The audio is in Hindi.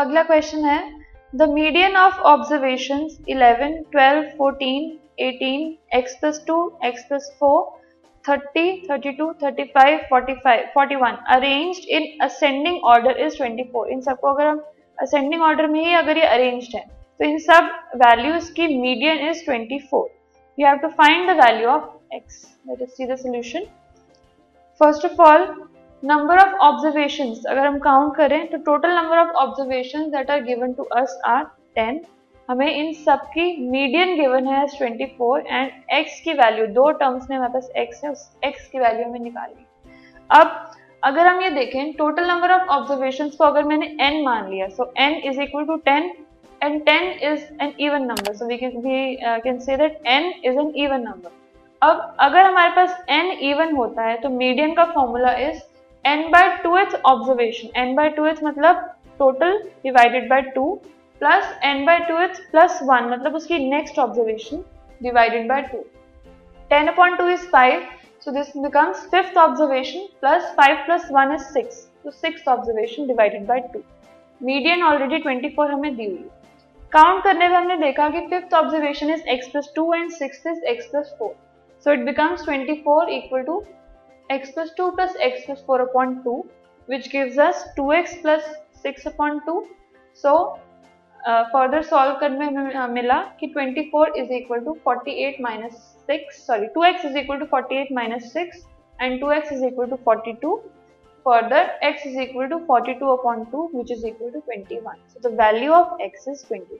अगला क्वेश्चन है the median of observation 11, 12, 14, 18, x plus 2, x plus 4, 30, 32, 35, 45, 41 arranged in ascending order is 24 इन सबको अगर हम असेंडिंग ऑर्डर में ही अगर ये अरेंज्ड है तो इन सब वैल्यूज़ की median is 24 you have to find the value of x. Let us see the solution. First of all number of observation अगर हम काउंट करें तो total number of observation that are given to us are ten हमें इन सब की मीडियम गिवन है ट्वेंटी फोर एंड एक्स की वैल्यू दो टर्म्स ने हमारे पास एक्स है, उस एक्स की वैल्यू हमें निकाली। अब, अगर हम ये देखें टोटल नंबर ऑफ़ ऑब्जर्वेशन को अगर मैंने एन मान लिया so N is equal to ten and ten is an even number so we can we can say that N is an even number अब, अगर हमारे पास एन इवन होता है तो मीडियम का formula is n by two th observation n by two th मतलब total divided by two plus n by two th plus one मतलब उसकी next observation divided by two ten upon two is five so this becomes fifth observation plus 5 plus 1 is 6 so sixth observation divided by 2 median already 24 हमें दी हुई काउंट करने में हमने देखा कि fifth observation is X plus two and six is X plus four so it becomes twenty four equal to X plus two plus x plus four upon two which gives us two x plus six upon two so further solve करने में हमें मिला कि 24 is equal to 48 minus six sorry 2x is equal to 48 minus six and 2x is equal to 42 Further, x is equal to 42 upon 2 which is equal to 21. So the value of x is 21.